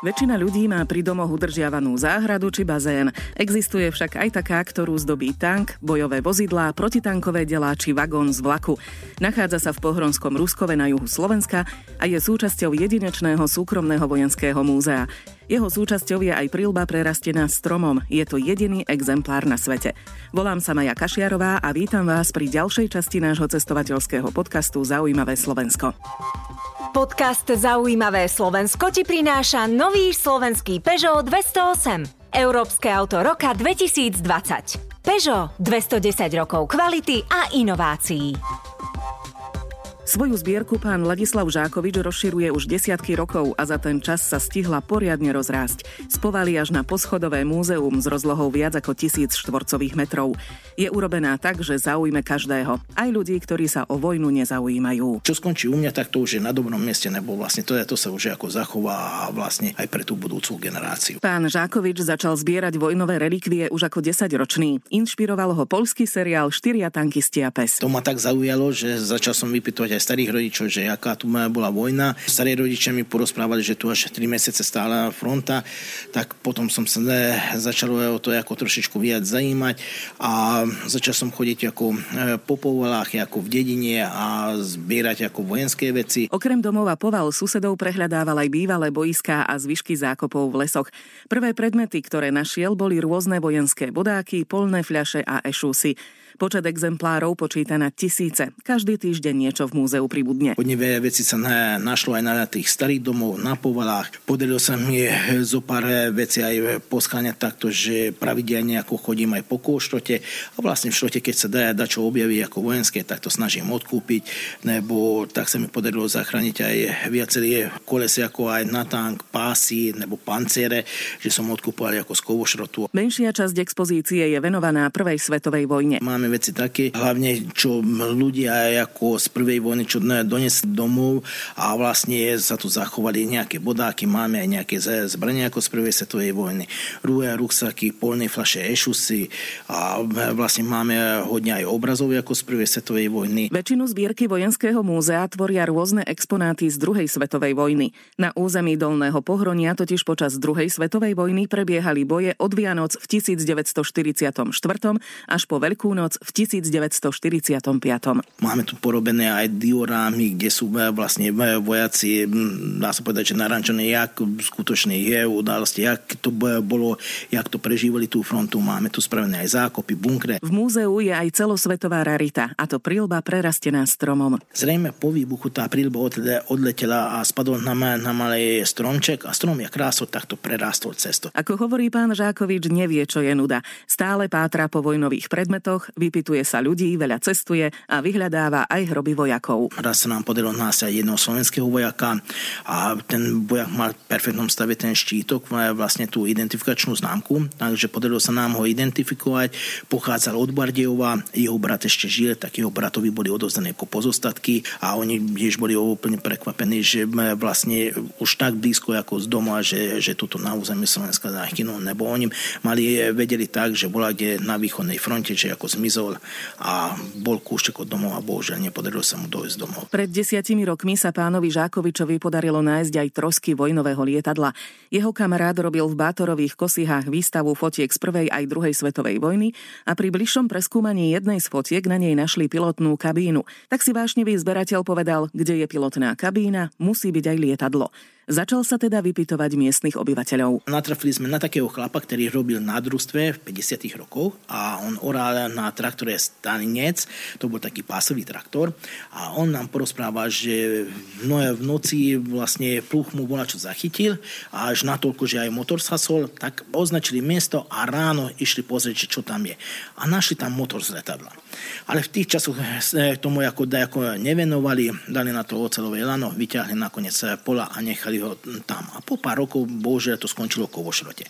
Väčšina ľudí má pri domoch udržiavanú záhradu či bazén. Existuje však aj taká, ktorú zdobí tank, bojové vozidlá, protitankové delá či vagón z vlaku. Nachádza sa v Pohronskom Ruskove na juhu Slovenska a je súčasťou jedinečného súkromného vojenského múzea. Jeho súčasťou je aj prilba prerastená stromom. Je to jediný exemplár na svete. Volám sa Maja Kašiarová a vítam vás pri ďalšej časti nášho cestovateľského podcastu Zaujímavé Slovensko. Podcast Zaujímavé Slovensko ti prináša nový slovenský Peugeot 208. Európske auto roka 2020. Peugeot 210 rokov kvality a inovácií. Svoju zbierku pán Ladislav Žákovič rozširuje už desiatky rokov a za ten čas sa stihla poriadne rozrásť. Spovali až na poschodové múzeum s rozlohou viac ako tisíc štvorcových metrov. Je urobená tak, že zaujme každého, aj ľudí, ktorí sa o vojnu nezaujímajú. Čo skončí u mňa, tak to už je na dobrom mieste, nebo vlastne to, je, to sa už ako zachová vlastne aj pre tú budúcu generáciu. Pán Žákovič začal zbierať vojnové relikvie už ako 10 ročný. Inšpiroval ho polský seriál Štyria tankisti a pes. To ma tak zaujalo, že začal som vypytovať starých rodičov, že aká tu bola vojna. Starí rodičia mi porozprávali, že tu až 3 mesiace stála fronta, tak potom som sa začal o to ako trošičku viac zajímať a začal som chodiť ako e, po povolách, ako v dedine a zbierať ako vojenské veci. Okrem domov a poval susedov prehľadával aj bývalé boiská a zvyšky zákopov v lesoch. Prvé predmety, ktoré našiel, boli rôzne vojenské bodáky, polné fľaše a ešúsy. Počet exemplárov počíta na tisíce. Každý týždeň niečo v múzeu pribudne. Hodne veci sa na, našlo aj na tých starých domov, na povalách. Podarilo sa mi zo pár veci aj poskáňať takto, že pravidelne ako chodím aj po koštote a vlastne v štote, keď sa dá, dá čo objaví ako vojenské, tak to snažím odkúpiť, nebo tak sa mi podarilo zachrániť aj viaceré kolesy ako aj na tank, pásy nebo pancere, že som odkúpoval ako z kovošrotu. Menšia časť expozície je venovaná prvej svetovej vojne. Máme veci také, hlavne čo ľudia ako z prvej vojny, čo donesli domov a vlastne sa tu zachovali nejaké bodáky, máme aj nejaké zbrania ako z prvej svetovej vojny. Rúje, ruksaky, polné flaše, ešusy a vlastne máme hodne aj obrazov ako z prvej svetovej vojny. Väčšinu zbierky vojenského múzea tvoria rôzne exponáty z druhej svetovej vojny. Na území Dolného Pohronia totiž počas druhej svetovej vojny prebiehali boje od Vianoc v 1944 až po Veľkú noc v 1945. Máme tu porobené aj diorámy, kde sú vlastne vojaci, dá sa povedať, že narančené, jak skutočne je udalosti, jak to bolo, jak to prežívali tú frontu. Máme tu spravené aj zákopy, bunkre. V múzeu je aj celosvetová rarita, a to prílba prerastená stromom. Zrejme po výbuchu tá prílba odletela a spadol na, na malý stromček a strom je krásou takto prerástol cesto. Ako hovorí pán Žákovič, nevie, čo je nuda. Stále pátra po vojnových predmetoch, vypituje sa ľudí, veľa cestuje a vyhľadáva aj hroby vojakov. Raz sa nám podarilo nájsť aj jedného slovenského vojaka a ten vojak mal v perfektnom stave ten štítok, vlastne tú identifikačnú známku, takže podarilo sa nám ho identifikovať. Pochádzal od Bardejova, jeho brat ešte žil, tak jeho bratovi boli odozdané ako pozostatky a oni tiež boli úplne prekvapení, že vlastne už tak blízko ako z doma, že, že tuto na území Slovenska zahynul, nebo oni mali, vedeli tak, že bola kde na východnej fronte, že ako zmizol a bol kúštek od domov a bohužiaľ nepodarilo sa mu dojsť domov. Pred desiatimi rokmi sa pánovi Žákovičovi podarilo nájsť aj trosky vojnového lietadla. Jeho kamarát robil v Bátorových kosihách výstavu fotiek z prvej aj druhej svetovej vojny a pri bližšom preskúmaní jednej z fotiek na nej našli pilotnú kabínu. Tak si vášnivý zberateľ povedal, kde je pilotná kabína, musí byť aj lietadlo. Začal sa teda vypytovať miestnych obyvateľov. Natrafili sme na takého chlapa, ktorý robil na družstve v 50. rokov a on oral na traktore Staninec, to bol taký pásový traktor a on nám porozpráva, že v noci vlastne pluch mu čo zachytil a až natoľko, že aj motor sasol, tak označili miesto a ráno išli pozrieť, čo tam je. A našli tam motor z letadla. Ale v tých časoch tomu ako, ako nevenovali, dali na to ocelové lano, vyťahli nakoniec pola a nechali ho tam. A po pár rokov, bože, to skončilo vo šrote.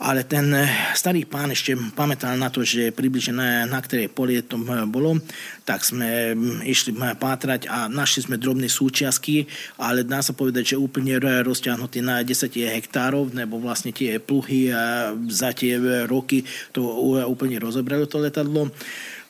Ale ten eh, starý pán ešte pamätal na to, že približne na, na ktorej polie to eh, bolo, tak sme hm, išli hm, pátrať a našli sme drobné súčiastky, ale dá sa povedať, že úplne rozťahnutý na 10 hektárov, nebo vlastne tie pluhy za tie roky to úplne rozobralo to letadlo.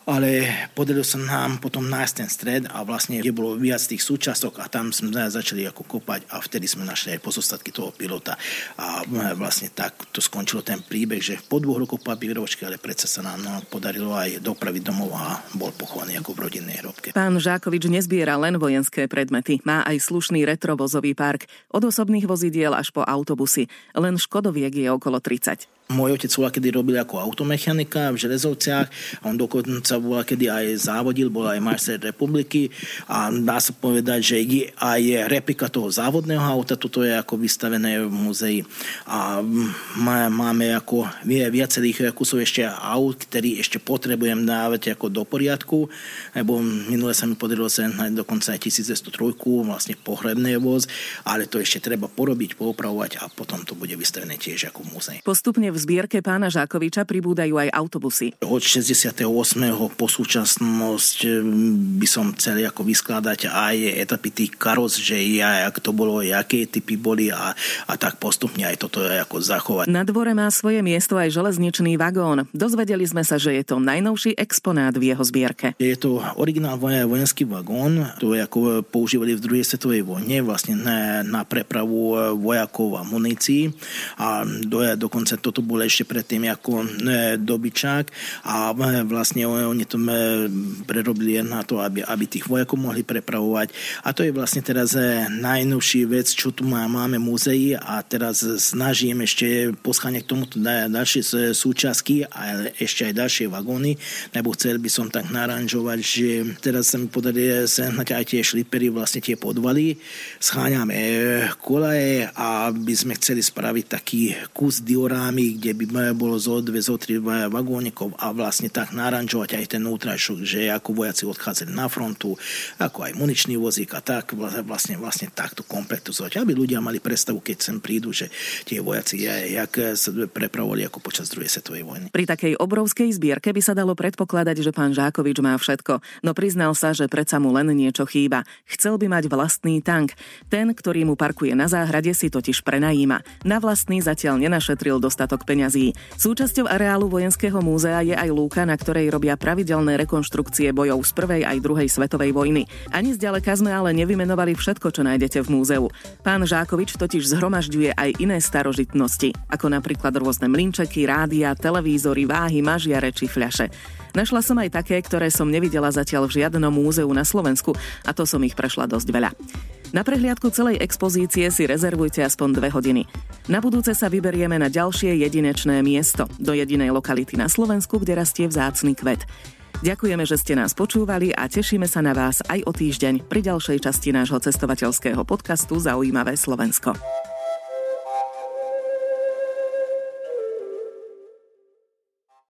Ale podarilo sa nám potom nájsť ten stred a vlastne kde bolo viac tých súčastok a tam sme začali ako kopať a vtedy sme našli aj pozostatky toho pilota a vlastne tak to skončilo ten príbeh, že po dvoch rokoch papíročky, ale predsa sa nám no, podarilo aj dopraviť domov a bol pochovaný ako v rodinnej hrobke. Pán Žákovič nezbiera len vojenské predmety, má aj slušný retrovozový park, od osobných vozidiel až po autobusy. Len Škodoviek je okolo 30. Môj otec bola kedy robil ako automechanika v Železovciach on dokonca bola kedy aj závodil, bol aj majster republiky. A dá sa povedať, že je aj replika toho závodného auta, toto je ako vystavené v muzei a máme ako viacerých kusov ešte aut, ktorý ešte potrebujem dávať ako do poriadku, lebo minule sa mi podarilo sa dokonca aj 1203, vlastne pohrebný voz, ale to ešte treba porobiť, poopravovať a potom to bude vystavené tiež ako v muzei. Postupne v zbierke pána Žákoviča pribúdajú aj autobusy. Od 68. po súčasnosť eh, by som chcel ako vyskladať aj etapy tých karos, že ja, jak to bolo, aké typy boli a, a tak postupne aj toto je ako zachovať. Na dvore má svoje miesto aj železničný vagón. Dozvedeli sme sa, že je to najnovší exponát v jeho zbierke. Je to originál vojenský vagón, to je ako používali v druhej svetovej vojne, vlastne na, na prepravu vojakov a munícií a do, dokonca toto bol ešte predtým ako e, dobyčák. A e, vlastne oni to e, prerobili na to, aby, aby tých vojakov mohli prepravovať. A to je vlastne teraz najnovší vec, čo tu má, máme múzei a teraz snažím ešte poscháňať k tomuto ďalšie súčasky a ešte aj ďalšie vagóny, lebo chcel by som tak naranžovať, že teraz sa mi podarí sehnať aj tie šlipery, vlastne tie podvaly, scháňame kolaje a by sme chceli spraviť taký kus diorámy, kde by bolo zo dve, zo tri vagónikov a vlastne tak naranžovať aj ten útrašok, že ako vojaci odchádzali na frontu, ako aj muničný vozík a tak vlastne, vlastne takto kompletizovať, aby ľudia mali predstavu, keď sem prídu, že tie vojaci jak sa prepravovali ako počas druhej svetovej vojny. Pri takej obrovskej zbierke by sa dalo predpokladať, že pán Žákovič má všetko, no priznal sa, že predsa mu len niečo chýba. Chcel by mať vlastný tank. Ten, ktorý mu parkuje na záhrade, si totiž prenajíma. Na vlastný zatiaľ nenašetril dostatok peňazí. Súčasťou areálu Vojenského múzea je aj lúka, na ktorej robia pravidelné rekonštrukcie bojov z prvej aj druhej svetovej vojny. Ani zďaleka sme ale nevymenovali všetko, čo nájdete v múzeu. Pán Žákovič totiž zhromažďuje aj iné starožitnosti, ako napríklad rôzne mlinčeky, rádia, televízory, váhy, mažiare či fľaše. Našla som aj také, ktoré som nevidela zatiaľ v žiadnom múzeu na Slovensku a to som ich prešla dosť veľa. Na prehliadku celej expozície si rezervujte aspoň dve hodiny. Na budúce sa vyberieme na ďalšie jedinečné miesto, do jedinej lokality na Slovensku, kde rastie vzácny kvet. Ďakujeme, že ste nás počúvali a tešíme sa na vás aj o týždeň pri ďalšej časti nášho cestovateľského podcastu Zaujímavé Slovensko.